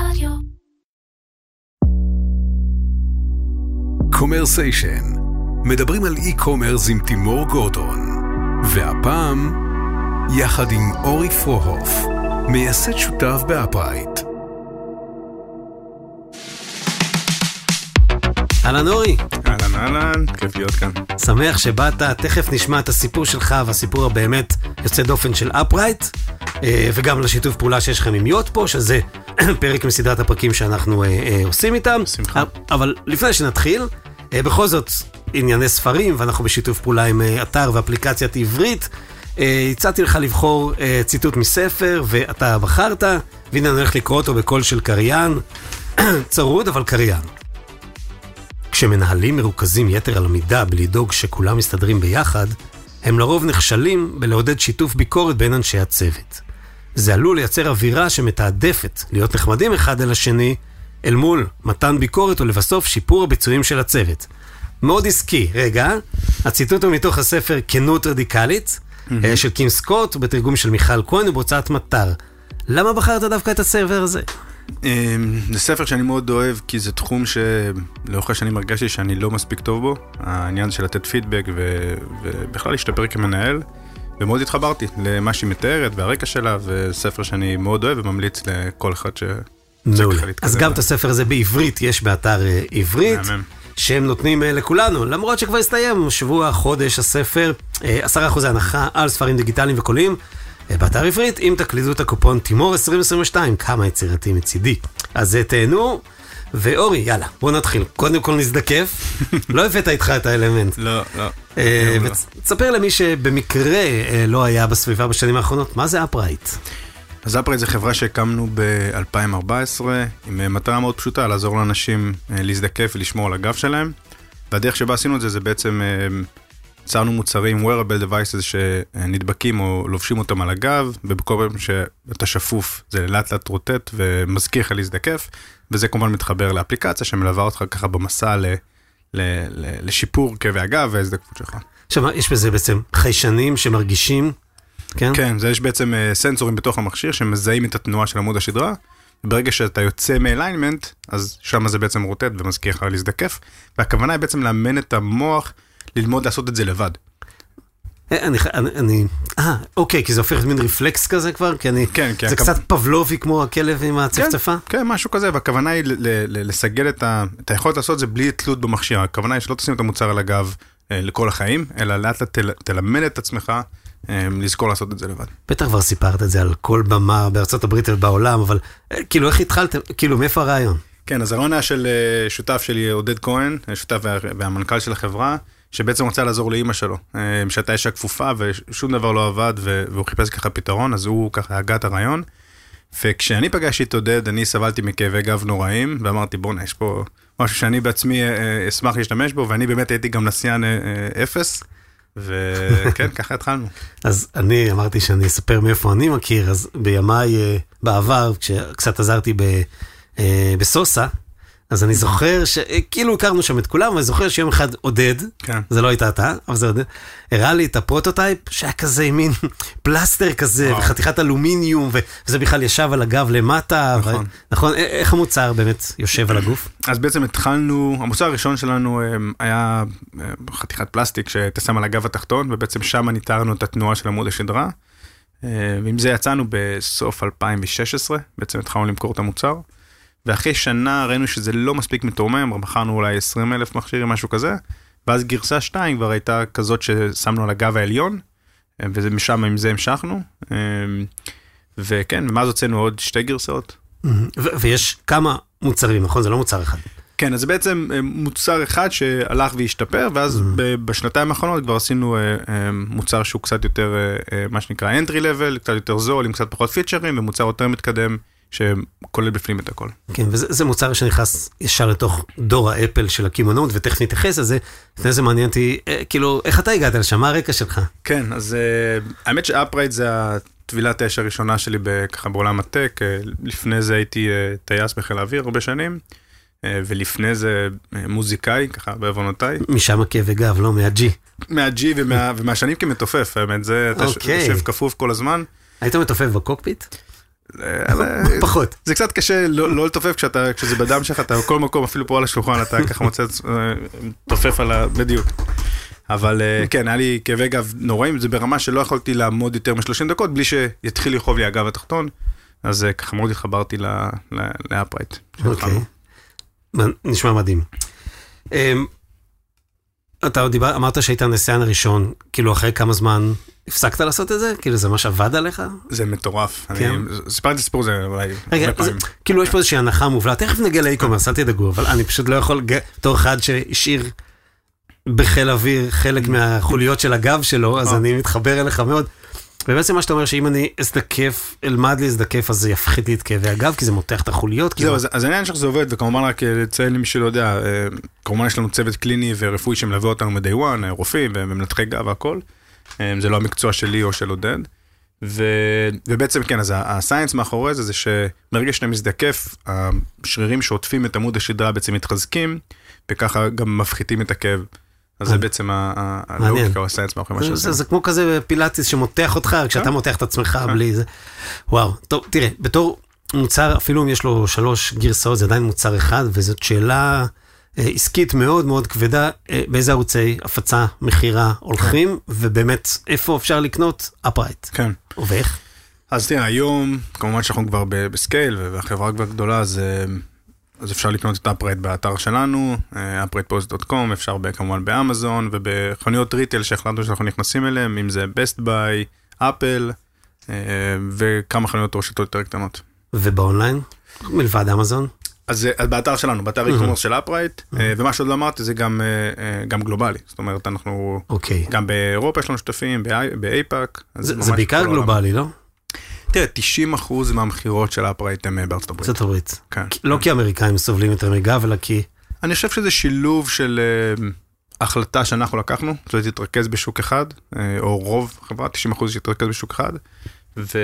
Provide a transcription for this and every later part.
רדיו. Commersation, מדברים על e-commerce עם תימור גורדון. והפעם, יחד עם אורי פרוהוף, מייסד שותף ב Upright. אהלן אורי, אהלן אהלן, כיף להיות כאן. שמח שבאת, תכף נשמע את הסיפור שלך והסיפור הבאמת יוצא דופן של Upright, וגם לשיתוף פעולה שיש לכם עם יוטפו, שזה פרק מסדרת הפרקים שאנחנו אה, אה, עושים איתם. בשמחה. אבל לפני שנתחיל, אה, בכל זאת ענייני ספרים, ואנחנו בשיתוף פעולה עם אה, אתר ואפליקציית עברית. אה, הצעתי לך לבחור אה, ציטוט מספר, ואתה בחרת, והנה אני הולך לקרוא אותו בקול של קריין, צרוד אבל קריין. כשמנהלים מרוכזים יתר על המידה בלדאוג שכולם מסתדרים ביחד, הם לרוב נכשלים בלעודד שיתוף ביקורת בין אנשי הצוות. זה עלול לייצר אווירה שמתעדפת להיות נחמדים אחד אל השני, אל מול מתן ביקורת ולבסוף שיפור הביצועים של הצוות. מאוד עסקי, רגע, הציטוט הוא מתוך הספר כנות רדיקלית, אה, של קים סקוט, בתרגום של מיכל כהן ובהוצאת מטר. למה בחרת דווקא את הספר הזה? אמ, זה ספר שאני מאוד אוהב, כי זה תחום שלאורך השנים הרגשתי שאני לא מספיק טוב בו. העניין של לתת פידבק ו... ובכלל להשתפר כמנהל. ומאוד התחברתי למה שהיא מתארת והרקע שלה, וספר שאני מאוד אוהב וממליץ לכל אחד ש... מעולה. אז גם. את הספר הזה בעברית יש באתר אה, עברית. שהם נותנים אה, לכולנו, למרות שכבר הסתיים שבוע, חודש, הספר, אה, עשרה אחוזי הנחה על ספרים דיגיטליים וקוליים. אה, באתר עברית, אם תקלידו את הקופון תימור 2022, כמה יצירתי מצידי. אז אה, תהנו, ואורי, יאללה, בוא נתחיל. קודם כל נזדקף, לא הבאת איתך את האלמנט. לא, לא. אה. ותספר למי שבמקרה אה, לא היה בסביבה בשנים האחרונות, מה זה אפרייט? אז אפרייט זה חברה שהקמנו ב-2014, עם אה, מטרה מאוד פשוטה, לעזור לאנשים להזדקף ולשמור על הגב שלהם. והדרך שבה עשינו את זה, זה בעצם יצרנו מוצרים, wearable devices שנדבקים או לובשים אותם על הגב, ובכל פעם שאתה שפוף זה לאט לאט רוטט ומזכיר לך להזדקף, וזה כמובן מתחבר לאפליקציה שמלווה אותך ככה במסע ל, ל, ל, לשיפור כאבי הגב וההזדקפות שלך. עכשיו, יש בזה בעצם חיישנים שמרגישים, כן? כן, זה יש בעצם אה, סנסורים בתוך המכשיר שמזהים את התנועה של עמוד השדרה. ברגע שאתה יוצא מאליינמנט, אז שם זה בעצם רוטט ומזכיר לך להזדקף. והכוונה היא בעצם לאמן את המוח ללמוד לעשות את זה לבד. אה, אני, אני, אה, אוקיי, כי זה הופך להיות מין רפלקס כזה כבר? כי אני, כן, כי זה הכו- קצת פבלובי כמו הכלב עם הצפצפה? כן, כן, משהו כזה, והכוונה היא לסגל את, ה- את היכולת לעשות את זה בלי תלות במכשיר. הכוונה היא שלא תשים את המוצר על הגב אה, לכל החיים, אלא לאט לאט תל- תלמד את עצמך אה, לזכור לעשות את זה לבד. בטח כבר סיפרת את זה על כל במה בארצות הברית ובעולם, אבל אה, כאילו, איך התחלתם? כאילו, מאיפה הרעיון? כן, אז הרעיון היה של אה, שותף שלי, עודד כהן, אה, שותף וה- והמנכ"ל של החברה, שבעצם רצה לעזור לאימא שלו, אה, שהייתה אישה כפופה ושום דבר לא עבד, והוא חיפש ככה פתרון, אז הוא ככה הגה את הרעיון. וכשאני פגשתי את עודד, אני סבלתי מכאבי גב נוראים, ואמרתי, בואנה, יש פה משהו שאני בעצמי אה, אה, אשמח להשתמש בו, ואני באמת הייתי גם נסיין אפס, וכן, ככה התחלנו. אז אני אמרתי שאני אספר מאיפה אני מכיר, אז בימיי בעבר, כשקצת עזרתי ב SOSA, אז אני זוכר שכאילו הכרנו שם את כולם, ואני זוכר שיום אחד עודד, כן. זה לא היית אתה, אבל זה עודד, הראה לי את ה prototype שהיה כזה עם מין פלסטר כזה, וואו. וחתיכת אלומיניום, וזה בכלל ישב על הגב למטה. נכון. ו- נכון, א- איך המוצר באמת יושב על הגוף? אז בעצם התחלנו, המוצר הראשון שלנו אה, היה אה, חתיכת פלסטיק שאתה שם על הגב התחתון, ובעצם שם ניטרנו את התנועה של עמוד השדרה. אה, ועם זה יצאנו בסוף 2016, בעצם התחלנו למכור את המוצר. ואחרי שנה ראינו שזה לא מספיק מתרומם, מכרנו אולי 20 אלף מכשירים, משהו כזה. ואז גרסה 2 כבר הייתה כזאת ששמנו על הגב העליון, ומשם עם זה המשכנו. אה, וכן, ומאז הוצאנו עוד שתי גרסאות. ויש כמה מוצרים, נכון? זה לא מוצר אחד. כן, אז זה בעצם אה, מוצר אחד שהלך והשתפר, ואז ב- בשנתיים האחרונות כבר עשינו אה, אה, מוצר שהוא קצת יותר, מה שנקרא entry level, קצת יותר זול, עם קצת פחות פיצ'רים, ומוצר יותר מתקדם, שכולל בפנים את הכל. כן, וזה זה מוצר שנכנס ישר לתוך דור האפל של הקמעונאות, ותכף נתייחס לזה. לפני זה מעניין אותי, אה, כאילו, איך אתה הגעת לשם? מה הרקע שלך? כן, אז אה, האמת ש Upright זה הטבילת האש הראשונה שלי ככה בעולם ה tech, אה, לפני זה הייתי טייס בחיל האוויר הרבה שנים, ולפני זה מוזיקאי, ככה בעוונותיי. משם הכאבי גב, לא מה G. מה G ומה, ומהשנים כמתופף, האמת, זה, אתה ש- אוקיי. יושב כפוף כל הזמן. היית מתופף ב cockpit? פחות. זה קצת קשה לא לא לתופף כשאתה, כשזה בדם שלך, אתה בכל מקום, אפילו פה על השולחן, אתה ככה מוצא, אה, תופף על ה... בדיוק. אבל אה, כן, היה לי כאבי גב נוראים, זה ברמה שלא יכולתי לעמוד יותר מ-30 דקות בלי שיתחיל לכאוב לי הגב התחתון, אז אה, ככה מאוד התחברתי ל Upright. אוקיי. נשמע מדהים. אתה דיבר, אמרת שהיית הנסיין הראשון, כאילו אחרי כמה זמן הפסקת לעשות את זה? כאילו זה ממש עבד עליך? זה מטורף. כן. אני סיפרתי את הסיפור הזה אולי רגע, זה. כאילו יש פה איזושהי הנחה מובלעת, תכף נגיע לאי-קומרס, אל תדאגו, אבל אני פשוט לא יכול, בתור אחד שהשאיר בחיל אוויר חלק מהחוליות של הגב שלו, אז אה. אני מתחבר אליך מאוד. ובעצם מה שאתה אומר שאם אני אזדקף, אלמד להזדקף, אז זה יפחית לי את כאבי הגב, כי זה מותח את החוליות. זהו, אז, אז העניין שלך זה עובד, וכמובן רק אה, לציין למי שלא יודע, אה, כמובן יש לנו צוות קליני ורפואי שמלווה אותנו מ-day one, אה, רופאים ומנתחי גב והכל. זה לא המקצוע שלי או של עודד. ו, ובעצם כן, אז ה science מאחורי זה, זה שברגע שאתה מזדקף, השרירים שעוטפים את עמוד השדרה בעצם מתחזקים, וככה גם מפחיתים את הכאב. אז זה. בעצם. הלוגיקה או ה science מאחורי מה זה, זה, כמו כזה פילאטיס שמותח אותך, כשאתה כן. מותח את עצמך בלי זה. וואו, טוב, תראה, בתור מוצר, אפילו אם יש לו שלוש גרסאות, זה עדיין מוצר אחד, וזאת שאלה אה, עסקית מאוד מאוד כבדה, אה, באיזה ערוצי הפצה, מכירה הולכים, ובאמת, איפה אפשר לקנות Upright, כן. ואיך? אז תראה, היום, כמובן שאנחנו כבר ב scale והחברה כבר גדולה, אז, אה, אז אפשר לקנות את Upright באתר שלנו, אה, uprightpose.com, אפשר ב- כמובן באמזון ובחנויות retail שהחלטנו שאנחנו נכנסים אליהם, אם זה Best Buy, Apple, אה, וכמה חנויות רשתות יותר קטנות. ובאונליין? מלבד אמזון? אז, אה, אז באתר שלנו, באתר e-commerce של Upright, אה, ומה שעוד לא אמרתי זה גם, אה, אה, גם גלובלי, זאת אומרת אנחנו, אוקיי. גם באירופה יש לנו שותפים, באי- ב-APAC. אז זה, זה בעיקר. גלובלי, לא? תראה, 90% מהמכירות של Upright הם אה, בארצות הברית. ארצות הברית. כן. לא כי האמריקאים סובלים יותר מגב, אלא כי... אני חושב שזה שילוב של אה, החלטה שאנחנו לקחנו, זאת אומרת, להתרכז בשוק אחד, אה, או רוב חברה, 90% שיתרכז בשוק אחד, ו...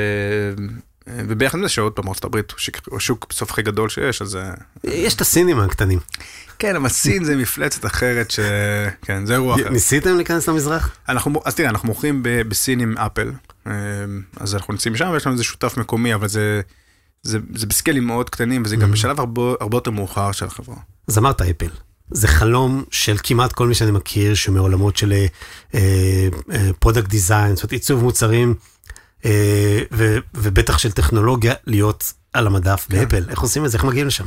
וביחד עם זה שעוד פעם ארצות הברית הוא שוק- בסוף הכי גדול שיש, אז... יש את הסינים הקטנים. כן, אבל סין זה מפלצת אחרת ש... כן, זה אירוע אחר. ניסיתם להיכנס למזרח? אנחנו, אז תראה, אנחנו מוכרים בסין עם אפל, אז אנחנו נמצאים שם ויש לנו איזה שותף מקומי, אבל זה, זה, זה ב-scaleים מאוד קטנים, וזה גם בשלב הרבה, הרבה יותר מאוחר של החברה. אז אמרת אפל. זה חלום של כמעט כל מי שאני מכיר, שמעולמות של product design, זאת אומרת עיצוב מוצרים, אה, ו- ובטח של טכנולוגיה, להיות על המדף באפל. איך עושים את זה? איך מגיעים לשם?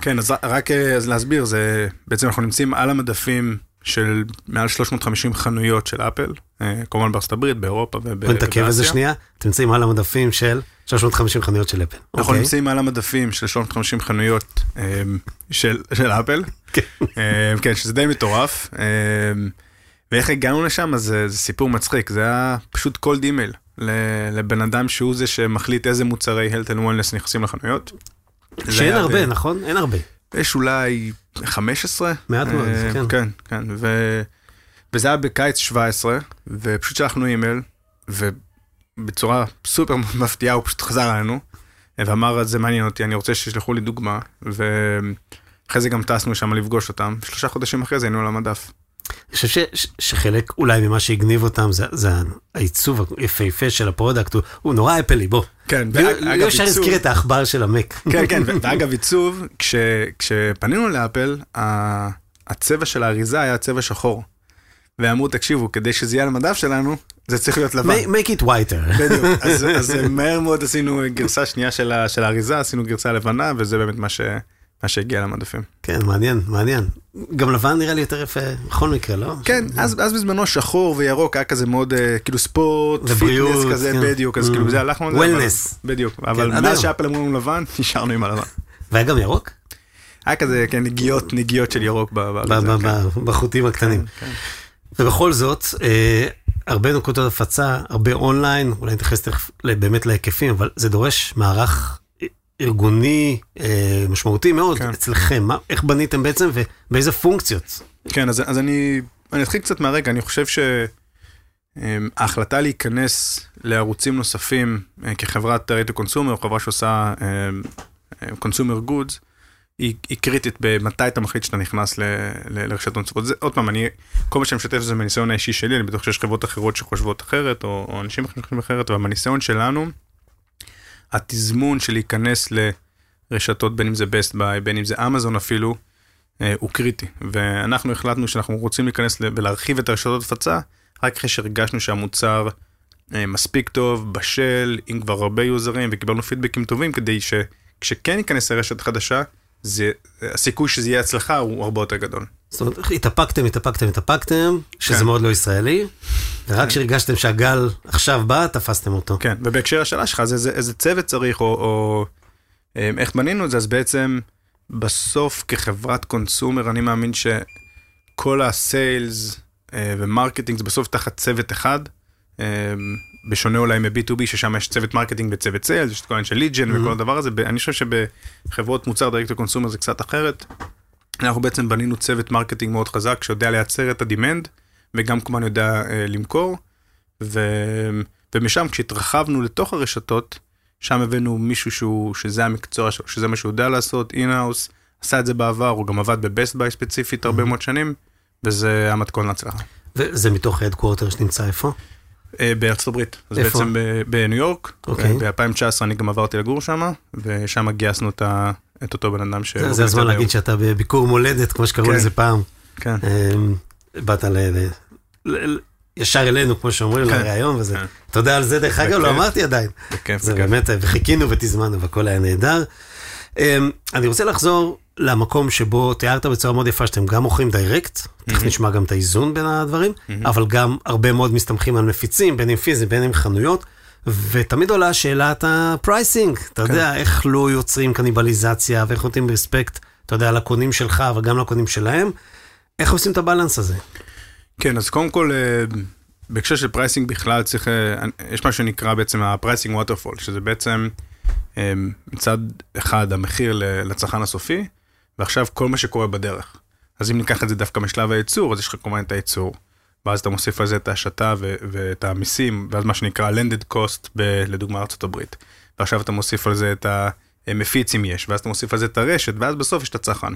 כן, אז רק אה, אז להסביר, זה בעצם אנחנו נמצאים על המדפים של מעל 350 חנויות של אפל, אה, כמובן בארצות הברית, באירופה וב- בוא נתעכב על זה ובאסיה. שנייה. אתם נמצאים על המדפים של 350 חנויות של אפל. אנחנו אוקיי. נמצאים על המדפים של 350 חנויות אה, של של אפל, כן. אה, כן, שזה די מטורף. ואיך הגענו לשם, אז זה זה סיפור מצחיק, זה היה פשוט קולד אימייל לבן אדם שהוא זה שמחליט איזה מוצרי health and wellness נכנסים לחנויות. שאין הרבה, נכון? אין הרבה. יש אולי 15. מעט מאוד, אה, כן. כן, כן. ו... וזה היה בקיץ 17, ופשוט שלחנו אימייל, ובצורה סופר מפתיעה הוא פשוט חזר אלינו, ואמר, זה מעניין אותי, אני רוצה שישלחו לי דוגמה, ואחרי זה גם טסנו שם לפגוש אותם, שלושה חודשים אחרי זה היינו על המדף. אני חושב ש, ש, שחלק אולי ממה שהגניב אותם זה, זה העיצוב היפהפה של ה-product, הוא, הוא נורא אפלי, בוא. כן, לא ואגב, לא אפשר עיצוב- להזכיר את העכבר של המק. כן, כן, ואגב, עיצוב, כש, כשפנינו לאפל, הצבע של האריזה היה צבע שחור. ואמרו, תקשיבו, כדי שזה יהיה על המדף שלנו, זה צריך להיות לבן. make it whiter. בדיוק, אז, אז מהר מאוד עשינו גרסה שנייה של, של האריזה, עשינו גרסה לבנה, וזה באמת מה, ש, מה שהגיע למדפים. כן, מעניין, מעניין. גם לבן נראה לי יותר יפה בכל מקרה, לא? כן, אז, אז בזמנו שחור וירוק היה כזה מאוד אה, כאילו ספורט, ובריאות, fitness כזה, כן. בדיוק, אז Mm. כאילו זה הלכנו על זה. אבל- Wellness. בדיוק, אבל עד מאז. שאפל אמרו לנו לבן, נשארנו עם הלבן. והיה גם ירוק? היה כזה, כן, נגיעות, נגיעות של ירוק ב- ב- באריזה, ב- כן. ב- בחוטים הקטנים. כן. ובכל זאת, אה, הרבה נקודות הפצה, הרבה אונליין, אולי נתייחס תכף ל- באמת להיקפים, אבל זה דורש מערך ארגוני אה, משמעותי מאוד כן. אצלכם. מה- איך בניתם בעצם ובאיזה פונקציות? כן, אז, אז אני, אני אתחיל קצת מהרגע, אני חושב שההחלטה להיכנס לערוצים נוספים אה, כחברת רייטו קונסומר, או חברה שעושה קונסומר גודס, היא, היא קריטית במתי אתה מחליט שאתה נכנס ל, ל, לרשתות נוספות. זה, עוד פעם, אני, כל מה שאני משתף זה מהניסיון האישי שלי, אני בטוח שיש חברות אחרות שחושבות אחרת, או, או אנשים שחושבים אחרת, אבל מהניסיון שלנו, התזמון של להיכנס לרשתות, בין אם זה best buy, בין אם זה אמזון אפילו, אה, הוא קריטי. ואנחנו החלטנו שאנחנו רוצים להיכנס ולהרחיב את הרשתות הפצה, רק אחרי שהרגשנו שהמוצר אה, מספיק טוב, בשל, עם כבר הרבה יוזרים, וקיבלנו פידבקים טובים, כדי שכשכן ניכנס לרשת חדשה, זה, הסיכוי שזה יהיה הצלחה הוא הרבה יותר גדול. זאת אומרת, התאפקתם, התאפקתם, התאפקתם, שזה כן. מאוד לא ישראלי, ורק כשהרגשתם שהגל עכשיו בא, תפסתם אותו. כן, ובהקשר השאלה שלך, זה, זה איזה צוות צריך, או, או אה, איך בנינו את זה, אז בעצם בסוף כחברת consumer, אני מאמין שכל ה-sales אה, ו-marketing זה בסוף תחת צוות אחד, אה, בשונה אולי מ-B2B, ששם יש צוות marketing וצוות sales, יש את כל העניין של lead gen Mhm. וכל הדבר הזה, אני חושב שבחברות מוצר direct ל-consumer זה קצת אחרת. אנחנו בעצם בנינו צוות marketing מאוד חזק, שיודע לייצר את ה-demand, וגם כמובן יודע אה, למכור. ו... ומשם כשהתרחבנו לתוך הרשתות, שם הבאנו מישהו שהוא, שזה המקצוע שלו, שזה מה שהוא יודע לעשות, in-house, עשה את זה בעבר, הוא גם עבד ב-Best Buy ספציפית הרבה מאוד שנים, וזה המתכון להצלחה. וזה מתוך ה-headquarter שנמצא איפה? אה, בארצות הברית, אז איפה? בעצם ב- בניו יורק, אוקיי. ב-2019 אני גם עברתי לגור שם, ושם גייסנו את, ה... את אותו בן אדם ש... זה- זה הזמן להגיד שאתה בביקור מולדת, כמו שקראו כן. לזה פעם. כן, אמ, באת ל... ל- ל- ישר אלינו, כמו שאומרים, כן. לראיון וזה. כן. תודה על זה, דרך אגב, לא. אמרתי עדיין. בכיף, זה בכיף. באמת, וחיכינו ותזמנו והכל היה נהדר. אמ, אני רוצה לחזור למקום שבו תיארת בצורה מאוד יפה שאתם גם מוכרים direct, תכף מהמם. נשמע גם את האיזון בין הדברים, מהמם. אבל גם הרבה מאוד מסתמכים על מפיצים, בין אם פיזיים, בין אם חנויות, ותמיד עולה שאלת ה-pricing, אתה כן. יודע, איך לא יוצרים קניבליזציה ואיך נותנים respect, אתה יודע, לקונים שלך אבל גם לקונים שלהם, איך עושים את ה-balance הזה? כן, אז קודם כל, אה, בהקשר של pricing בכלל צריך, אה, יש מה שנקרא בעצם ה-pricing waterfall, שזה בעצם אה, מצד אחד המחיר לצרכן הסופי, ועכשיו כל מה שקורה בדרך. אז אם ניקח את זה דווקא משלב הייצור, אז יש לך כמובן את הייצור, ואז אתה מוסיף על זה את ההשטה ו- ואת המיסים, ואז מה שנקרא landed cost, ב- לדוגמה ארה"ב. ועכשיו אתה מוסיף על זה את המפיץ אם יש, ואז אתה מוסיף על זה את הרשת, ואז בסוף יש את הצרכן.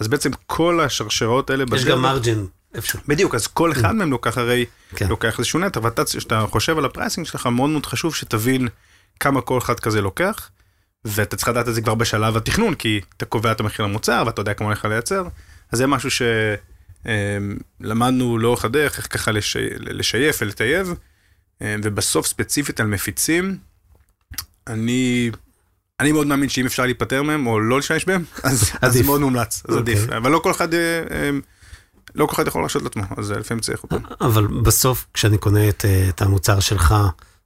אז בעצם כל השרשרות האלה יש גם margin איפשהו. בדיוק, אז כל אחד מהם לוקח הרי, כן. לוקח איזשהו נתח, ואתה, כשאתה חושב על ה-pricing שלך, מאוד מאוד חשוב שתבין כמה כל אחד כזה לוקח, ואתה צריך לדעת את זה כבר בשלב התכנון, כי אתה קובע את המחיר למוצר, ואתה יודע כמה הולך לייצר, אז זה משהו שלמדנו לאורך הדרך, איך ככה לשי, לשייף ולטייב, ובסוף ספציפית על מפיצים, אני... אני מאוד מאמין שאם אפשר להיפטר מהם או לא להשתמש בהם, אז, אז זה. מאוד מומלץ, אז אוקיי. עדיף. אבל לא כל אחד, אה, אה, לא כל אחד יכול להרשות לעצמו, אז לפעמים צריך אותם. אבל בסוף, כשאני קונה את, אה, את המוצר שלך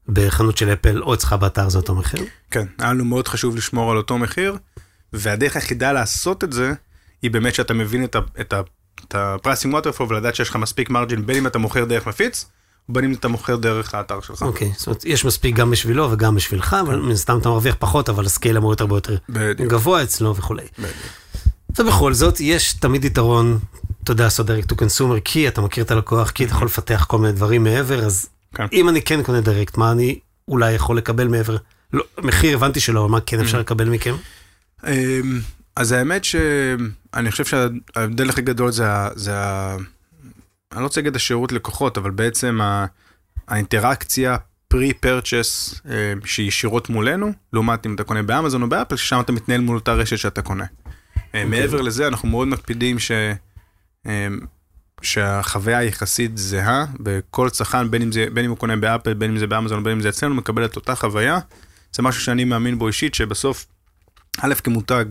בחנות של אפל או אצלך באתר, זה אותו מחיר? כן, היה לנו מאוד חשוב לשמור על אותו מחיר, והדרך היחידה לעשות את זה, היא באמת שאתה מבין את ה- את ה- את ה-pricing waterfall ולדעת שיש לך מספיק margin, בין אם אתה מוכר דרך מפיץ, ובין אם אתה מוכר דרך האתר שלך. אוקיי, זאת אומרת, יש מספיק גם בשבילו וגם בשבילך, אבל מן הסתם אתה מרוויח פחות, אבל הסקייל אמור להיות הרבה יותר בדיוק. גבוה אצלו וכולי. בדיוק. ובכל זאת, יש תמיד יתרון, אתה יודע, לעשות direct to consumer, כי אתה מכיר את הלקוח, כי אתה יכול לפתח כל מיני דברים מעבר, אז כן. אם אני כן קונה direct, מה אני אולי יכול לקבל מעבר? לא, מחיר הבנתי שלא, אבל מה כן אפשר לקבל מכם? אמ, אז האמת שאני חושב שההבדל הכי גדול זה, זה ה... אני לא רוצה להגיד השירות לקוחות, אבל בעצם ה- האינטראקציה pre-purchase אה, שהיא ישירות מולנו, לעומת אם אתה קונה באמזון או באפל, ששם אתה מתנהל מול אותה רשת שאתה קונה. אה, מעבר לזה, אנחנו מאוד מקפידים ש... שהחוויה יחסית זהה בכל צרכן, בין בין אם הוא קונה באפל, בין אם זה באמזון, בין אם זה אצלנו, מקבל את אותה חוויה. זה משהו שאני מאמין בו אישית, שבסוף, א', כמותג,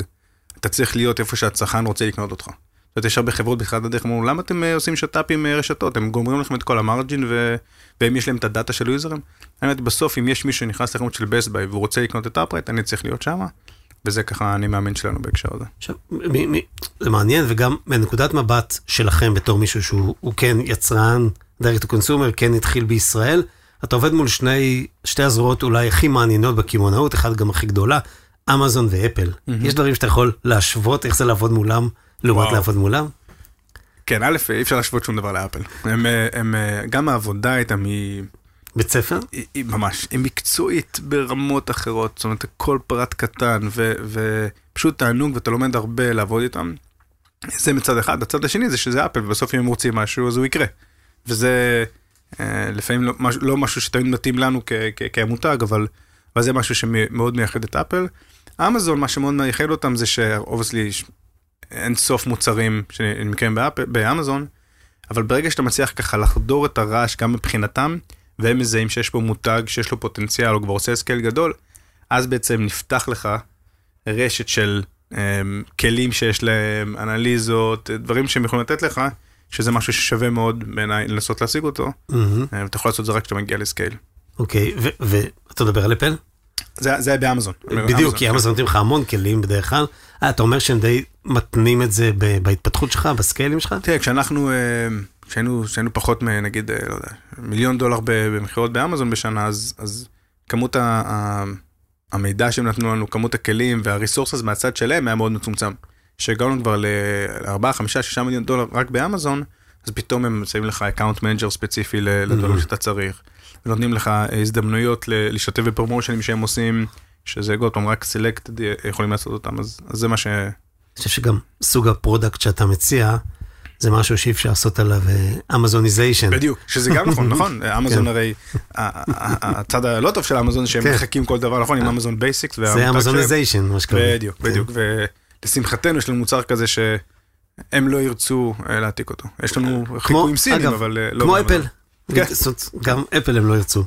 אתה צריך להיות איפה שהצרכן רוצה לקנות אותך. זאת אומרת, יש הרבה חברות בתחילת הדרך, אמרו, למה אתם אה, עושים שת"פ עם אה, רשתות? הם גומרים לכם את כל ה-margin, ו... והם יש להם את הדאטה של ה-userים. אני אומר, בסוף, אם יש מישהו שנכנס לחנות של Best Buy והוא רוצה לקנות את Upright, אני צריך להיות שם, וזה ככה האני מאמין שלנו בהקשר הזה. עכשיו, מ- מ- זה מעניין, וגם מנקודת מבט שלכם בתור מישהו שהוא הוא כן יצרן, direct to consumer, כן התחיל בישראל, אתה עובד מול שני, שתי הזרועות אולי הכי מעניינות בקמעונאות, אחת גם הכי גדולה, אמזון ואפל. יש דברים שאתה יכול להשוות, איך זה לעבוד מולם, לעומת. לעבוד מולם? כן, א', אי אפשר להשוות שום דבר לאפל. הם, אה, הם, אה, גם העבודה איתם היא... בית ספר? היא, היא ממש, היא מקצועית ברמות אחרות, זאת אומרת, כל פרט קטן, ו, ופשוט תענוג, ואתה לומד הרבה לעבוד איתם. זה מצד אחד, הצד השני זה שזה אפל, ובסוף אם הם רוצים משהו, אז הוא יקרה. וזה אה, לפעמים לא, מש, לא משהו שתמיד מתאים לנו כ, כ, כמותג, אבל, אבל זה משהו שמאוד מייחד את אפל. אמזון, מה שמאוד מייחד אותם זה ש-obviously אין סוף מוצרים שנמכרים באמזון, אבל ברגע שאתה מצליח ככה לחדור את הרעש גם מבחינתם, והם מזהים שיש פה מותג שיש לו פוטנציאל, או כבר עושה scale גדול, אז בעצם נפתח לך רשת של um, כלים שיש להם, אנליזות, דברים שהם יכולים לתת לך, שזה משהו ששווה מאוד בעיניי לנסות להשיג אותו, mm-hmm. אתה יכול לעשות את זה רק כשאתה מגיע לסקייל. אוקיי, okay, ואתה מדבר על אפל? זה, זה באמזון. בדיוק, כי אמזון נותנים לך המון כלים בדרך כלל. אה, אתה אומר שהם די מתנים את זה בהתפתחות שלך, בסקיילים שלך? תראה, כשאנחנו, אה, כשהיינו, פחות מנגיד, אה, לא יודע, מיליון דולר במכירות באמזון בשנה, אז, אז כמות ה, ה, המידע שהם נתנו לנו, כמות הכלים והריסורסס מהצד שלהם היה מאוד מצומצם. שהגענו כבר ל-4, 5, 6 מיליון דולר רק באמזון, אז פתאום הם שמים לך account manager ספציפי לדברים שאתה צריך. ונותנים לך הזדמנויות להשתתף ב promotionים שהם עושים, שזה עוד פעם רק select יכולים לעשות אותם, אז, אז זה מה ש... אני חושב שגם סוג ה product שאתה מציע, זה משהו שאי אפשר לעשות עליו Amazonization. בדיוק, שזה גם נכון, נכון, אמזון כן. הרי, הצד הלא טוב של אמזון שהם כן. מחקים כל דבר, נכון, עם Amazon Basics. זה Amazonization, מה שקורה. בדיוק, כן. בדיוק, ולשמחתנו יש לנו מוצר כזה שהם לא ירצו אה, להעתיק אותו. יש לנו חיקויים סינים, אבל אה, לא... כמו אפל. גם אפל הם לא ירצו.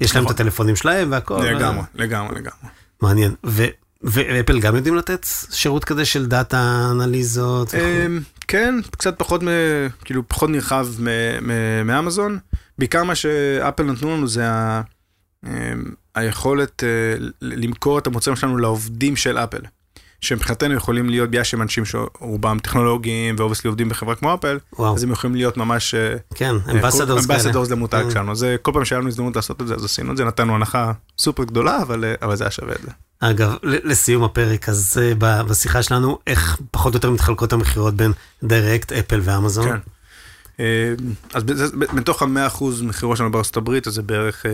יש להם את נכון. הטלפונים שלהם והכל. לגמרי, לגמרי, לגמרי. מעניין. ואפל גם יודעים לתת שירות כזה של דאטה אנליזות? כן, קצת פחות, כאילו פחות נרחב מאמזון. בעיקר מה שאפל נתנו לנו זה אמ, היכולת אה, למכור את המוצרים שלנו לעובדים של אפל. שמבחינתנו יכולים להיות בגלל שהם אנשים שרובם טכנולוגיים ו obviously עובדים בחברה כמו אפל, וואו. אז הם יכולים להיות ממש... אה, כן, ambassadors כאלה. אמבסדורס למותג mm. שלנו. אז אה, כל פעם שהיה לנו הזדמנות לעשות את זה, אז עשינו את זה, נתנו הנחה סופר גדולה, אבל, אה, אבל זה היה שווה את זה. אגב, לסיום הפרק, אז בשיחה שלנו, איך פחות או יותר מתחלקות המכירות בין direct, אפל ואמזון? כן. אז מתוך ה-100% מכירות שלנו בארצות הברית, אז זה בערך,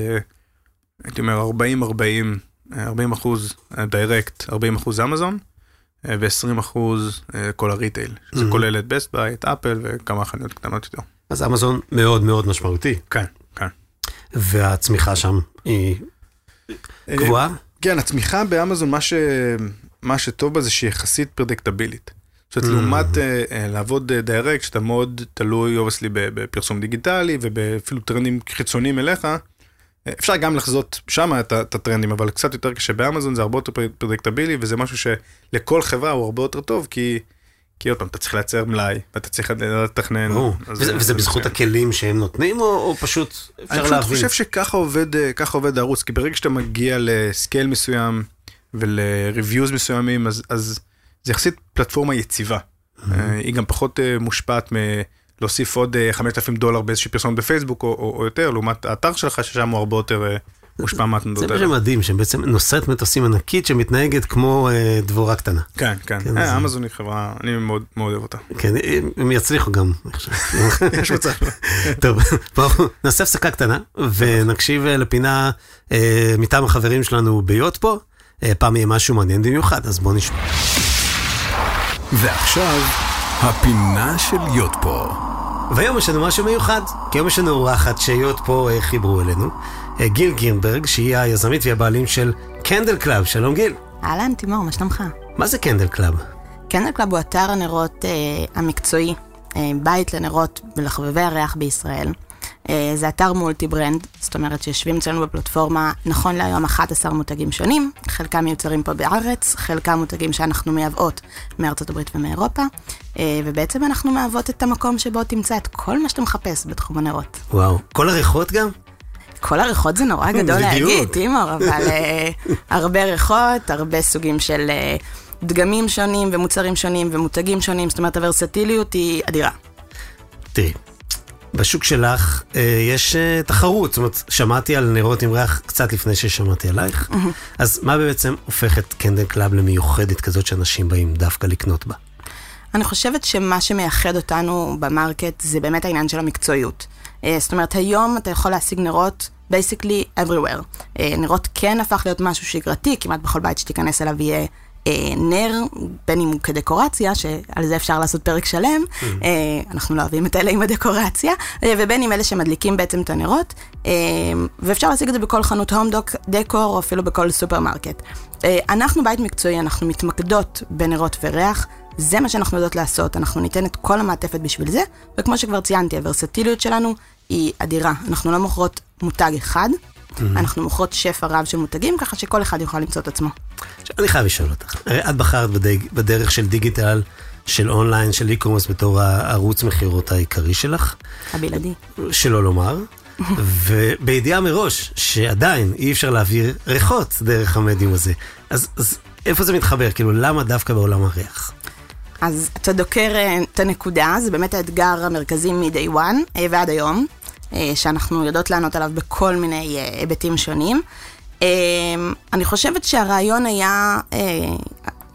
הייתי אומר, 40-40, 40 אחוז direct, 40 אחוז אמזון. ו-20 אחוז אה, כל ה retail, שזה mm-hmm. כולל את Best Buy, את אפל וכמה חנויות קטנות יותר. אז אמזון מאוד מאוד משמעותי. כן, כן. והצמיחה שם היא אה, גבוהה? כן, הצמיחה באמזון, מה, ש... מה שטוב בה זה שהיא יחסית predictableית. זאת אומרת, לעומת uh, לעבוד direct, שאתה מאוד תלוי obviously בפרסום דיגיטלי ואפילו טרנדים חיצוניים אליך, אפשר גם לחזות שם את, הטרנדים, אבל קצת יותר קשה באמזון, זה הרבה יותר predictableי, וזה משהו שלכל חברה הוא הרבה יותר טוב, כי, כי עוד פעם, אתה צריך לייצר מלאי, ואתה צריך לתכנן. וזה, וזה בזכות זה הכלים שהם נותנים, או, או פשוט אפשר להבין? אני חושב שככה עובד, אה, עובד הערוץ, כי ברגע שאתה מגיע ל scale מסוים ול-reviews מסוימים, אז, אז זה יחסית פלטפורמה יציבה. Mm-hmm. היא גם פחות אה, מושפעת. להוסיף עוד 5,000 אה, דולר באיזושהי פרסומת בפייסבוק או, או, או יותר, לעומת האתר שלך, ששם הוא הרבה יותר אה, מושפע מהתנודות האלה. זה מה שמדהים, שבעצם נושאת מטוסים ענקית שמתנהגת כמו אה, דבורה קטנה. כן, כן. כן אה, אמזון היא חברה, אני מאוד מאוד אוהב אותה. כן, הם יצליחו גם. יש מצב. טוב, בואו נעשה הפסקה קטנה, ונקשיב לפינה אה, מטעם החברים שלנו ב Yotpo. כל פעם יהיה משהו מעניין במיוחד, אז בואו נשמע. ועכשיו... הפינה של Yotpo. והיום יש לנו משהו מיוחד, כי היום יש לנו אורחת ש Yotpo אה, חיברו אלינו, אה, גיל גירנברג, שהיא היזמית והבעלים של Candle Club. שלום גיל. אהלן, תימור, מה שלומך? מה זה Candle Club? Candle Club הוא אתר הנרות אה, המקצועי, אה, בית לנרות ולחובבי הריח בישראל. אה, זה אתר מולטי ברנד, זאת אומרת שיושבים אצלנו בפלטפורמה נכון להיום 11 מותגים שונים, חלקם מיוצרים פה בארץ, חלקם מותגים שאנחנו מייבאות מארצות הברית ומאירופה, אה, ובעצם אנחנו מהוות את המקום שבו תמצא את כל מה שאתה מחפש בתחום הנרות. וואו, כל הריחות גם? כל הריחות זה נורא גדול להגיד, טימור, אבל אה, הרבה ריחות, הרבה סוגים של דגמים שונים ומוצרים שונים ומותגים שונים, זאת אומרת ה versatileיות היא אדירה. תראי, בשוק שלך אה, יש אה, תחרות, זאת אומרת, שמעתי על נרות עם ריח קצת לפני ששמעתי עלייך, mm-hmm. אז מה בעצם הופך את Candle Club למיוחדת כזאת שאנשים באים דווקא לקנות בה? אני חושבת שמה שמייחד אותנו ב market זה באמת העניין של המקצועיות. אה, זאת אומרת, היום אתה יכול להשיג נרות basically everywhere. אה, נרות כן הפך להיות משהו שגרתי, כמעט בכל בית שתיכנס אליו יהיה נר, בין אם הוא כדקורציה, שעל זה אפשר לעשות פרק שלם, mm. אה, אנחנו לא אוהבים את אלה עם הדקורציה, אה, ובין אם אלה שמדליקים בעצם את הנרות, אה, ואפשר להשיג את זה בכל חנות home decor, או אפילו בכל סופרמרקט. אה, אנחנו בית מקצועי, אנחנו מתמקדות בנרות ריח. זה מה שאנחנו יודעות לעשות, אנחנו ניתן את כל המעטפת בשביל זה, וכמו שכבר ציינתי, ה versatileיות שלנו היא אדירה. אנחנו לא מוכרות מותג אחד, mm-hmm. אנחנו מוכרות שפע רב של מותגים, ככה שכל אחד יוכל למצוא את עצמו. אני חייב לשאול אותך, הרי את בחרת בדג, בדרך של דיגיטל, של אונליין, של e-commerce בתור הערוץ מכירות העיקרי שלך. הבלעדי. שלא לומר. ובידיעה מראש שעדיין אי אפשר להעביר ריחות דרך המדיום הזה. אז, אז איפה זה מתחבר? כאילו, למה דווקא בעולם הריח? אז אתה דוקר אה, את הנקודה, זה באמת האתגר המרכזי מ-day one אה, ועד היום, שאנחנו יודעות לענות עליו בכל מיני היבטים שונים. אני חושבת שהרעיון היה,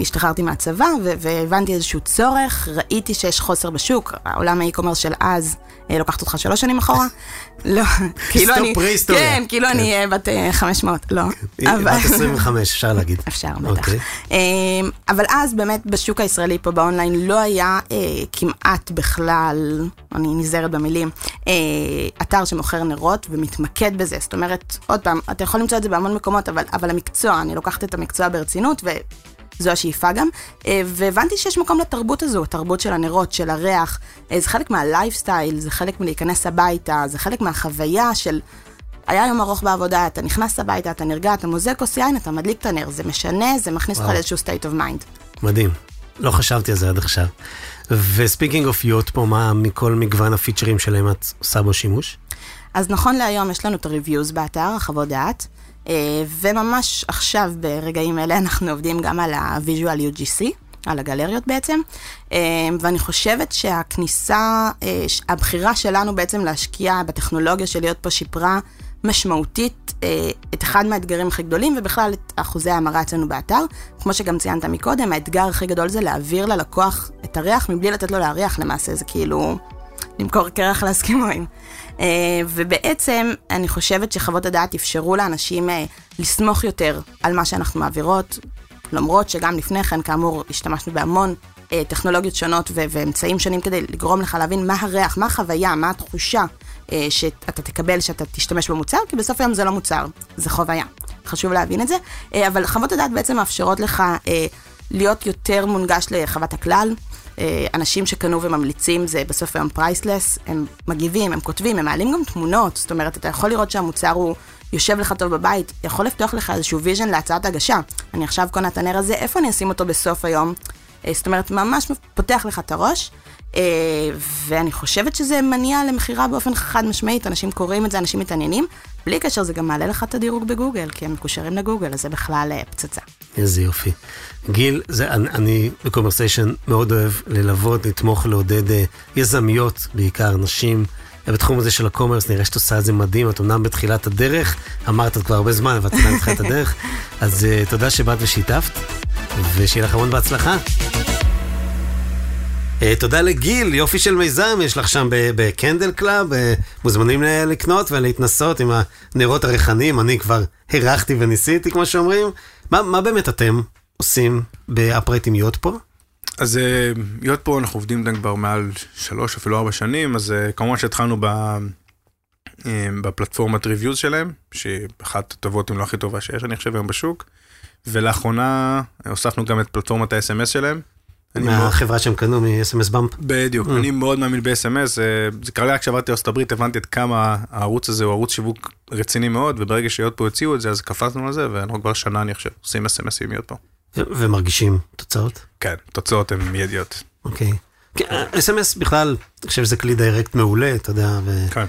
השתחררתי מהצבא והבנתי איזשהו צורך, ראיתי שיש חוסר בשוק, העולם האי-קומרס של אז לוקחת אותך שלוש שנים אחורה. לא, כאילו אני, כן, כאילו אני כן. בת 500, לא. בת 25, אפשר להגיד. אפשר, בטח. אוקיי. אמ, אבל אז באמת בשוק הישראלי פה באונליין לא היה אה, כמעט בכלל, אני נזהרת במילים, אה, אתר שמוכר נרות ומתמקד בזה. זאת אומרת, עוד פעם, אתה יכול למצוא את זה בהמון מקומות, אבל המקצוע, אני לוקחת את המקצוע ברצינות, זו השאיפה גם, אה, והבנתי שיש מקום לתרבות הזו, התרבות של הנרות, של הריח, אה, זה חלק מהלייפסטייל, זה חלק מלהיכנס הביתה, זה חלק מהחוויה של... היה יום ארוך בעבודה, אתה נכנס הביתה, אתה נרגע, אתה מוזג כוס יין, אתה מדליק את הנר, זה משנה, זה מכניס אותך לאיזשהו state of mind. מדהים, לא חשבתי על זה עד עכשיו. ו speaking of Yotpo, מה מכל מגוון ה featureים שלהם את עושה בו שימוש? אז נכון להיום יש לנו את ה-reviews באתר, החוות דעת. אה, וממש עכשיו, ברגעים אלה, אנחנו עובדים גם על ה-Visual UGC, על הגלריות בעצם, אה, ואני חושבת שהכניסה, אה, הבחירה שלנו בעצם להשקיע בטכנולוגיה של להיות פה שיפרה משמעותית את אחד מהאתגרים הכי גדולים, ובכלל את אחוזי ההמרה אצלנו באתר. כמו שגם ציינת מקודם, האתגר הכי גדול זה להעביר ללקוח את הריח מבלי לתת לו להריח למעשה, זה כאילו למכור קרח לאסקימואים. אה, ובעצם אני חושבת שחוות הדעת אפשרו לאנשים אה, לסמוך יותר על מה שאנחנו מעבירות, למרות שגם לפני כן, כאמור, השתמשנו בהמון אה, טכנולוגיות שונות ואמצעים שונים כדי לגרום לך להבין מה הריח, מה החוויה, מה התחושה שאתה תקבל שאתה תשתמש במוצר, כי בסוף היום זה לא מוצר, זה חוויה. חשוב להבין את זה, אבל חוות הדעת בעצם מאפשרות לך להיות יותר מונגש לחוויה הכללית. אה, אנשים שקנו וממליצים זה בסוף היום priceless, הם מגיבים, הם כותבים, הם מעלים גם תמונות, זאת אומרת, אתה יכול לראות שהמוצר הוא יושב לך טוב בבית, יכול לפתוח לך איזשהו vision להצעת הגשה. אני עכשיו קונה את הנר הזה, איפה אני אשים אותו בסוף היום? אה, זאת אומרת, ממש פותח לך את הראש. אה, ואני חושבת שזה מניע למכירה באופן חד משמעית, אנשים קוראים את זה, אנשים מתעניינים. בלי קשר, זה גם מעלה לך את הדירוג בגוגל, כי הם מקושרים לגוגל, אז זה בכלל פצצה. איזה יופי. גיל, זה, אני, אני בקומרסיישן מאוד אוהב ללוות, לתמוך, לעודד uh, יזמיות, בעיקר נשים. בתחום הזה של ה commerce נראה שאת עושה את זה מדהים, את אומנם בתחילת הדרך, אמרת את כבר הרבה זמן, אבל את עדיין בתחילת הדרך, אז uh, תודה שבאת ושיתפת, ושיהיה לך המון בהצלחה. Uh, תודה לגיל, יופי של מיזם, יש לך שם ב Candle Club, uh, מוזמנים לקנות ולהתנסות עם הנרות הריחניים, אני כבר הרחתי וניסיתי, כמו שאומרים. מה, מה באמת אתם עושים ב Upright עם Yotpo? אז אה, Yotpo אנחנו עובדים איתם כבר מעל שלוש אפילו ארבע שנים, אז אה, כמובן שהתחלנו ב... אה, בפלטפורמת reviews שלהם, שהיא אחת הטובות אם לא הכי טובה שיש אני חושב היום בשוק, ולאחרונה הוספנו גם את פלטפורמת ה-SMS שלהם. מהחברה שהם קנו מ-SMS במפ. בדיוק, mm. אני מאוד מאמין ב-SMS, זה קרה רק כשעברתי לארצות הברית, הבנתי עד כמה הערוץ הזה הוא ערוץ שיווק רציני מאוד, וברגע שיוד פה הציעו את זה, אז קפצנו על זה, ואנחנו כבר שנה אני חושב עושים SMS עם יוד פה. ומרגישים תוצאות? כן, תוצאות הן מיידיות. אוקיי. אס.אם.אס בכלל, אני חושב שזה כלי דיירקט מעולה, אתה יודע. כן.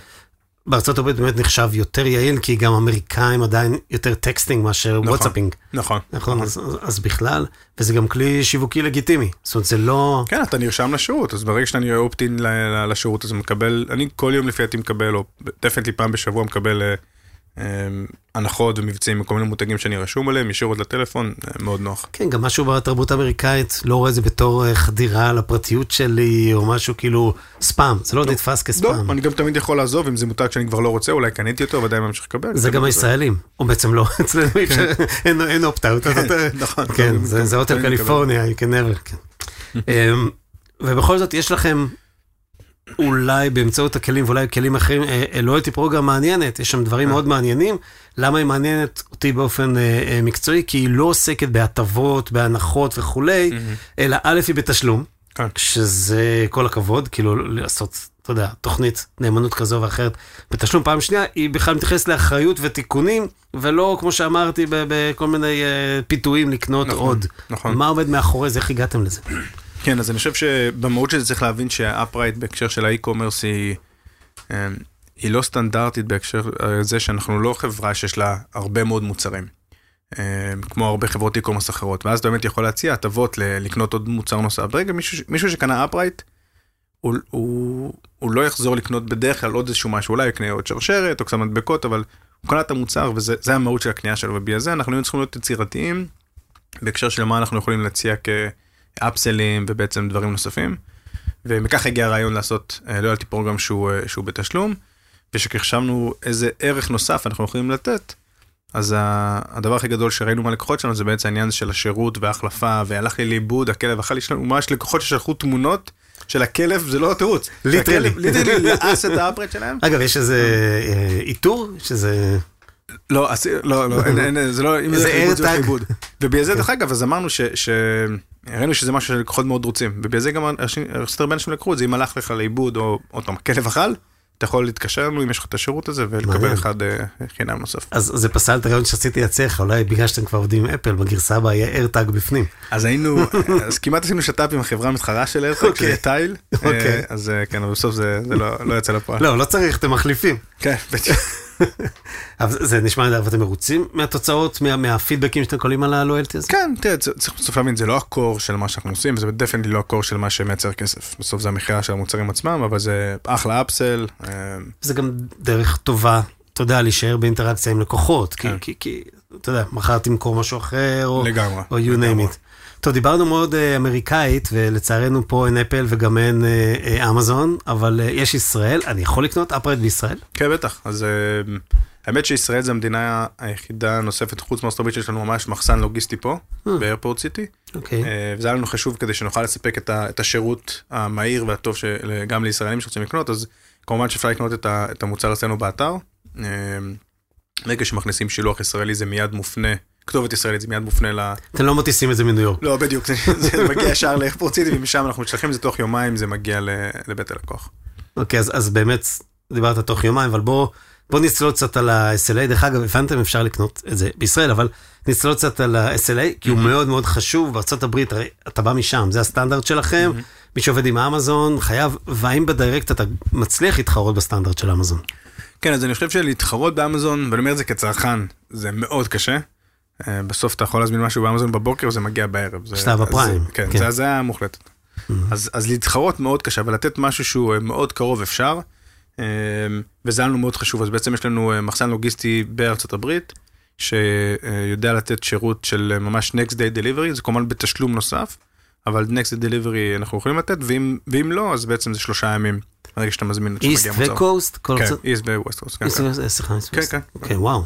בארצות הברית באמת נחשב יותר יעיל, כי גם אמריקאים עדיין יותר texting מאשר נכון, WhatsApping. נכון. נכון, נכון. אז, אז, בכלל, וזה גם כלי שיווקי לגיטימי. זאת אומרת, זה לא... כן, אתה נרשם לשירות, אז ברגע שאתה נהיה opt-in לשירות, אז מקבל, אני כל יום לפי דעתי מקבל, או definitely פעם בשבוע מקבל אה, הנחות ומבצעים מכל מיני מותגים שאני רשום עליהם, ישירות לטלפון, אה, מאוד נוח. כן, גם משהו בתרבות האמריקאית, לא רואה את זה בתור אה, חדירה לפרטיות שלי, או משהו כאילו ספאם, זה לא נתפס כספאם. לא, אני גם תמיד יכול לעזוב אם זה מותג שאני כבר לא רוצה, אולי קניתי אותו ועדיין ממשיך לקבל. זה גם הישראלים, או בעצם לא, אצלנו אפשר, אין- אופט-אאוט. נכון. כן, זה הוטל. קליפורניה, you can never. כן. אמ, ובכל זאת, יש לכם אולי באמצעות הכלים ואולי כלים אחרים, לויאלטי פרוגרם מעניינת, יש שם דברים מאוד מעניינים. למה היא מעניינת אותי באופן אה, אה, מקצועי? כי היא לא עוסקת בהטבות, בהנחות וכולי, אלא א' היא בתשלום, כן. שזה כל הכבוד, כאילו לעשות, אתה יודע, תוכנית נאמנות כזו ואחרת בתשלום. פעם שנייה, היא בכלל מתייחסת לאחריות ותיקונים, ולא, כמו שאמרתי, בכל מיני אה, פיתויים לקנות נכון, עוד. נכון. מה עומד מאחורי זה? איך הגעתם לזה? כן, אז אני חושב שבמהות של זה צריך להבין שה Upright בהקשר של ה e-commerce היא, אה, היא לא סטנדרטית בהקשר זה שאנחנו לא חברה שיש לה הרבה מאוד מוצרים. אה, כמו הרבה חברות e-commerce אחרות, ואז אתה באמת יכול להציע הטבות לקנות עוד מוצר נוסף. ברגע מישהו, מישהו שקנה Upright, הוא, הוא, הוא לא יחזור לקנות בדרך כלל עוד איזשהו משהו, אולי יקנה עוד שרשרת או קצת מדבקות, אבל הוא קנה את המוצר וזה זה המהות של הקנייה שלו, ובגלל זה אנחנו צריכים להיות יצירתיים בהקשר של מה אנחנו יכולים להציע כאפסלים ובעצם דברים נוספים. ומכך הגיע הרעיון לעשות לויאלטי פרוגרם שהוא, אה, שהוא בתשלום, ושכחשבנו איזה ערך נוסף אנחנו יכולים לתת, אז הדבר הכי גדול שראינו מהלקוחות שלנו זה בעצם העניין של השירות וההחלפה, והלך לי לאיבוד, הכלב אכל, יש לנו ממש לקוחות ששלחו תמונות של הכלב, זה לא תירוץ. literally. literally לעס את ה Upright שלהם. אגב, יש איזה אה, איתור, שזה... לא, לא, לא, אין, אין, זה לא, אם זה לאיבוד, זה. לאיבוד. ובגלל זה, דרך אגב, אז אמרנו ש... ש... הראינו שזה משהו שלקוחות מאוד רוצים, ובגלל זה גם הרבה אנשים לקחו את זה, אם הלך לך לאיבוד, או עוד פעם, הכלב אכל, אתה יכול להתקשר אלינו אם יש לך את השירות הזה, ולקבל. אחד אה, חינם נוסף. אז זה פסל את הרעיון שרציתי להציע לך, אולי בגלל שאתם כבר עובדים עם אפל, בגרסה הבאה יהיה AirTag בפנים. אז היינו, אז כמעט עשינו שת"פ עם החברה המתחרה של AirTag, אוקיי. שזה Tile, אה, אוקיי. אז אה, כן, אבל בסוף זה לא לא יצא לפועל. לא, לא צריך, אתם מחליפים. כן, בדיוק. אבל זה- נשמע נהדר, ואתם מרוצים מהתוצאות, מה- מהפידבקים שאתם קולים על ה loyalty הזה? כן, תראה, צריך בסוף להבין, זה לא ה core של מה שאנחנו עושים, וזה definitely לא ה core של מה שמייצר כסף. בסוף זה המכירה של המוצרים עצמם, אבל זה אחלה upsell. אה, זה גם דרך טובה, אתה יודע, להישאר באינטראקציה עם לקוחות, כי, כן. כי, כי, אתה יודע, מחר תמכור משהו אחר, או, לגמרי, או you name it. טוב, דיברנו מאוד uh, אמריקאית, ולצערנו פה אין אפל וגם אין uh, אמזון, אבל יש ישראל, אני יכול לקנות אפרייט בישראל? כן, בטח. אז אה, האמת שישראל זה המדינה היחידה הנוספת חוץ מארצות הברית שיש לנו ממש מחסן לוגיסטי פה, באיירפורט סיטי. אוקיי. אה, וזה היה לנו חשוב כדי שנוכל לספק את השירות המהיר והטוב גם לישראלים שרוצים לקנות, אז כמובן שאפשר לקנות את המוצר אצלנו באתר. אה, ברגע שמכניסים שילוח ישראלי זה מיד מופנה, כתובת ישראלית זה מיד מופנה ל... אתם לא מטיסים את זה מניו יורק. לא, בדיוק, זה, מגיע ישר לאיירפורט סיטי ומשם אנחנו משלחים את זה תוך יומיים, זה מגיע לבית הלקוח. אוקיי, אז, באמת, דיברת תוך יומיים, אבל בוא, בוא נצלול קצת על ה-SLA. דרך אגב, הבנתם, אפשר לקנות את זה בישראל, אבל נצלול קצת על ה-SLA, כי הוא מאוד מאוד חשוב. בארצות הברית, הרי אתה בא משם, זה הסטנדרט שלכם. מי שעובד עם אמזון חייב, והאם בדיירקט אתה מצליח להתחרות בסטנדרט של אמזון? כן, אז אני חושב שלהתחרות באמזון, ואני אומר את זה כצרכן, זה מאוד קשה. אה, בסוף אתה יכול להזמין משהו באמזון בבוקר, זה מגיע בערב. זה- שאתה בפריים, אז- כן, כן. זה הזיה מוחלטת. אז אז להתחרות מאוד קשה, ולתת משהו שהוא אה, מאוד קרוב אפשר, אה, וזה לנו מאוד חשוב. אז בעצם יש לנו מחסן לוגיסטי בארצות הברית, שיודע לתת שירות של ממש Next Day Delivery, זה כמובן בתשלום נוסף, אבל Next Day Delivery אנחנו יכולים לתת, ואם ואם לא, אז בעצם זה שלושה ימים, ברגע שאתה מזמין איסט שמגיע מוצר. וקוסט? כל כן, איסט וווסט קוסט, כן, איסט כן. איסט כן. כן. אוקיי, וואו.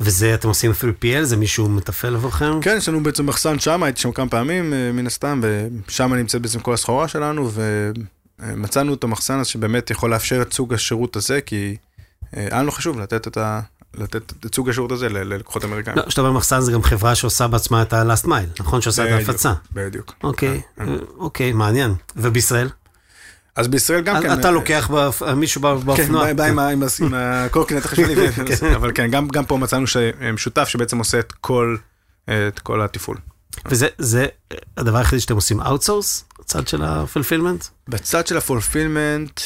וזה אתם עושים אפילו PL? זה מישהו מתפעל עבורכם? כן, יש לנו בעצם מחסן שם, הייתי שם כמה פעמים אה, מן הסתם, ושם נמצאת בעצם כל הסחורה שלנו, ומצאנו את המחסן הזה שבאמת יכול לאפשר את סוג השירות הזה, כי אה, היה לנו חשוב לתת את ה... לתת את סוג השירות הזה ללקוחות אמריקאים. לא, כשאתה אומר מחסן זה גם חברה שעושה בעצמה את ה-last mile, נכון? שעושה את ההפצה. בדיוק. אוקיי, כן. אה, אוקיי, מעניין. ובישראל? אז בישראל גם כן... אתה אה, לוקח באופ- מישהו כן, באופנוע. בא- בא עם הקורקינט החשמלי, ו- אבל כן, גם פה מצאנו שמשותף שבעצם עושה את כל אה, התפעול. וזה זה הדבר היחידי שאתם עושים outsource? הצד של ה fulfillment? בצד של ה fulfillment,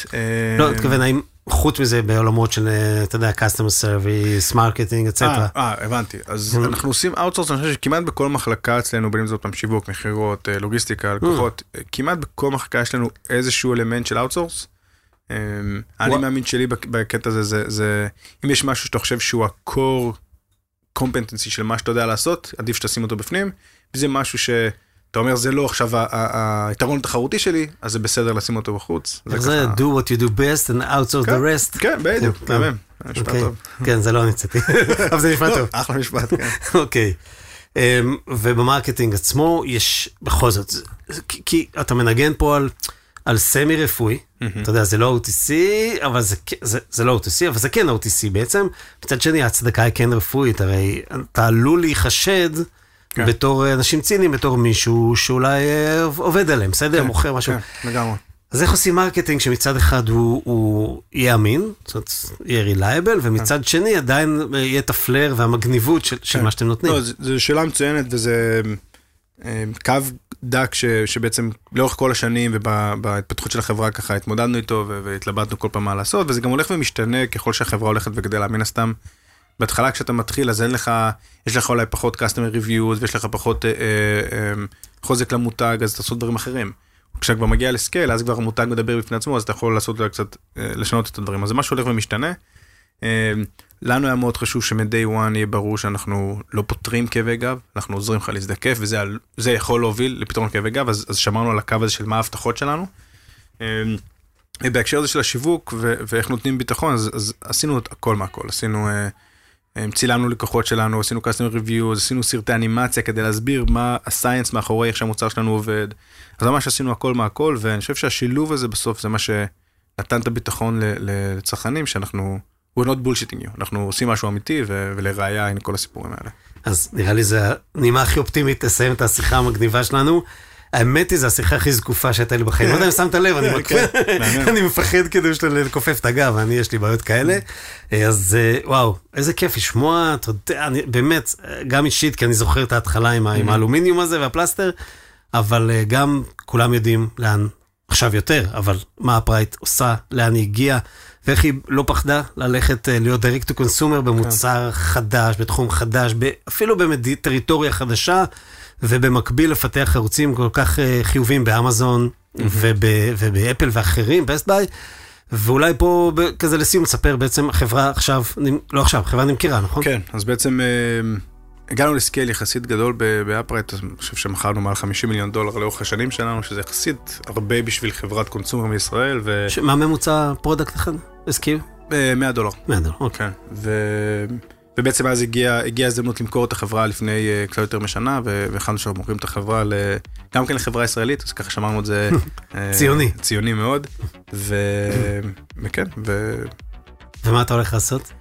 לא, התכוון האם חוץ מזה בעולמות של, אה, אתה יודע, customer service, marketing, et cetera. אה, הבנתי. אז Mhm. אנחנו עושים outsource, אני חושב שכמעט בכל מחלקה אצלנו, בין אם זה פעם שיווק, מכירות, אה, לוגיסטיקה, לקוחות, אה, כמעט בכל מחלקה יש לנו איזשהו אלמנט של outsource. אמ, אני מאמין שלי בקטע הזה, זה, זה, אם יש משהו שאתה חושב שהוא ה-core competency של מה שאתה יודע לעשות, עדיף שתשים אותו בפנים, וזה משהו שאתה אומר זה לא עכשיו היתרון התחרותי שלי, אז זה בסדר לשים אותו בחוץ. זה do what you do best and outsource the כן, rest. כן, בדיוק, כן. מהמם, משפט אוקיי. טוב. כן, זה לא אני המצאתי, אבל זה לא, טוב. אחלה משפט, כן. אוקיי. אמ, וב marketing עצמו יש בכל זאת, כי- אתה מנגן פה על, על semi רפואי, אתה יודע, זה לא OTC, אבל זה, זה, זה לא OTC, אבל זה כן OTC בעצם. מצד שני, ההצדקה היא כן רפואית, הרי אתה עלול להיחשד כן. בתור אנשים ציניים, בתור מישהו שאולי אה, עובד עליהם, בסדר? כן, מוכר משהו. כן, לגמרי. אז איך עושים marketing שמצד אחד הוא, הוא יהיה אמין, זאת אומרת, יהיה reliable, ומצד שני עדיין אה, יהיה את ה flair והמגניבות של, של כן. מה שאתם נותנים. לא, זו שאלה מצוינת וזה אה, קו דק ש, שבעצם לאורך כל השנים ובהתפתחות של החברה ככה התמודדנו איתו והתלבטנו כל פעם מה לעשות וזה גם הולך ומשתנה ככל שהחברה הולכת וגדלה מן הסתם. בהתחלה כשאתה מתחיל אז אין לך, יש לך אולי פחות customer reviews ויש לך פחות אה, אה, אה, חוזק למותג אז תעשו דברים אחרים. כשאתה כבר מגיע לסקייל אז כבר המותג מדבר בפני עצמו אז אתה יכול לעשות קצת אה, לשנות את הדברים אז זה משהו הולך ומשתנה. אה, לנו היה מאוד חשוב שמ-day one יהיה ברור שאנחנו לא פותרים כאבי גב, אנחנו עוזרים לך להזדקף, וזה יכול להוביל לפתרון כאבי גב, אז, אז שמרנו על הקו הזה של מה ההבטחות שלנו. אה, בהקשר הזה של השיווק ו- ואיך נותנים ביטחון, אז, אז עשינו את הכל מהכל, עשינו, אה, צילמנו לקוחות שלנו, עשינו customer reviews, עשינו סרטי אנימציה כדי להסביר מה הסייאנס מאחורי איך שהמוצר שלנו עובד. אז ממש עשינו הכל מהכל, ואני חושב שהשילוב הזה בסוף זה מה שנתן את הביטחון לצרכנים, שאנחנו... we're not bullshitting you, אנחנו עושים משהו אמיתי ולראיה הנה כל הסיפורים האלה. אז נראה לי זה הנימה הכי אופטימית לסיים את השיחה המגניבה שלנו. האמת היא, זו השיחה הכי זקופה שהייתה לי בחיים. לא יודע אם שמת לב, אני מקווה, מעניין. אני מפחד כאילו לכופף את הגב, אני, יש לי בעיות כאלה. אז אה, וואו, איזה כיף לשמוע, אתה יודע, באמת, אה, גם אישית, כי אני זוכר את ההתחלה עם עם האלומיניום הזה והפלסטר, אבל אה, גם כולם יודעים לאן, עכשיו יותר, אבל מה הפרייט עושה, לאן היא הגיעה, ואיך היא לא פחדה ללכת אה, להיות direct to consumer במוצר חדש, בתחום חדש, אפילו בטריטוריה חדשה, ובמקביל לפתח ערוצים כל כך אה, חיוביים באמזון וב- ובאפל ואחרים, Best Buy. ואולי פה כזה לסיום תספר בעצם החברה עכשיו, לא עכשיו, חברה נמכרה, נכון? כן, אז בעצם אה, הגענו ל scale יחסית גדול ב Upright, אני חושב שמכרנו מעל 50 מיליון דולר לאורך השנים שלנו, שזה יחסית הרבה בשביל חברת consumer מישראל, ו... ש- מה ממוצע product אחד? אה, 100 דולר. 100 דולר, אוקיי. כן, ו... ובעצם אז הגיעה הגיע הזדמנות למכור את החברה לפני אה, קצת יותר משנה, והחלטנו שאנחנו מוכרים את החברה ל... גם כן לחברה ישראלית, אז ככה שמרנו את זה... אה, ציוני. ציוני מאוד, ו... וכן, ו... ומה אתה הולך לעשות?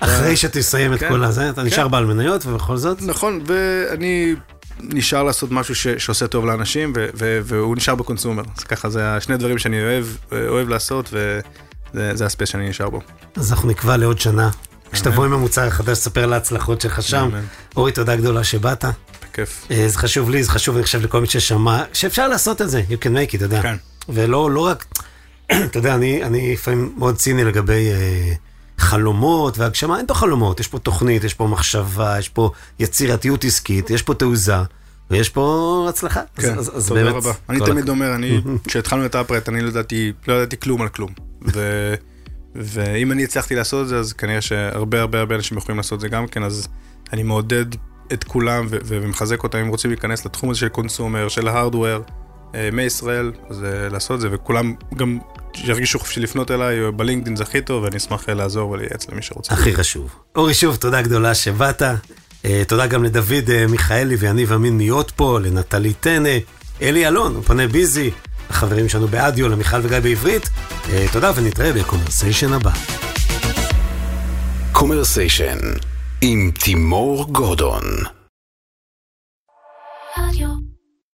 אחרי שתסיים את כן. כל הזה, אתה נשאר בעל מניות ובכל זאת? נכון, ואני נשאר לעשות משהו ש... שעושה טוב לאנשים, ו... ו... והוא נשאר בקונסומר, אז ככה זה השני דברים שאני אוהב, אוהב לעשות, וזה זה הספייס שאני נשאר בו. אז אנחנו נקבע לעוד שנה. כשתבוא עם המוצר החדש, תספר על ההצלחות שלך שם. אורי, תודה גדולה שבאת. בכיף. אה, זה חשוב לי, זה חשוב, אני חושב, לכל מי ששמע, שאפשר לעשות את זה, you can make it, אתה יודע. כן. ולא לא רק, אתה יודע, אני אני לפעמים מאוד ציני לגבי אה, חלומות והגשמה, אין פה חלומות, יש פה תוכנית, יש פה מחשבה, יש פה יצירתיות עסקית, יש פה תעוזה, ויש פה הצלחה. כן, אז- אז תודה באמת, רבה. אני תמיד הכ- אומר, אני, כשהתחלנו את האפרט, אני לא ידעתי, לא ידעתי כלום על כלום. ו, ואם אני הצלחתי לעשות את זה, אז כנראה שהרבה הרבה הרבה אנשים יכולים לעשות את זה גם כן, אז אני מעודד את כולם ו- ומחזק אותם אם רוצים להיכנס לתחום הזה של consumer, של ה hardware, אה, מישראל, אז אה, לעשות את זה, וכולם גם ירגישו חופשי לפנות אליי, בלינקדאין זה הכי טוב, ואני אשמח אה, לעזור ולייעץ למי שרוצה. הכי חשוב. אורי, שוב, תודה גדולה שבאת. אה, תודה גם לדוד אה, מיכאלי ויניב אמין מיות פה, לנטלי טנא, אלי אלון, אופני ביזי, החברים שלנו באדיו, למיכל וגיא בעברית. אה, תודה ונתראה בקומרסיישן הבא. קומרסיישן עם תימור גורדון. רדיו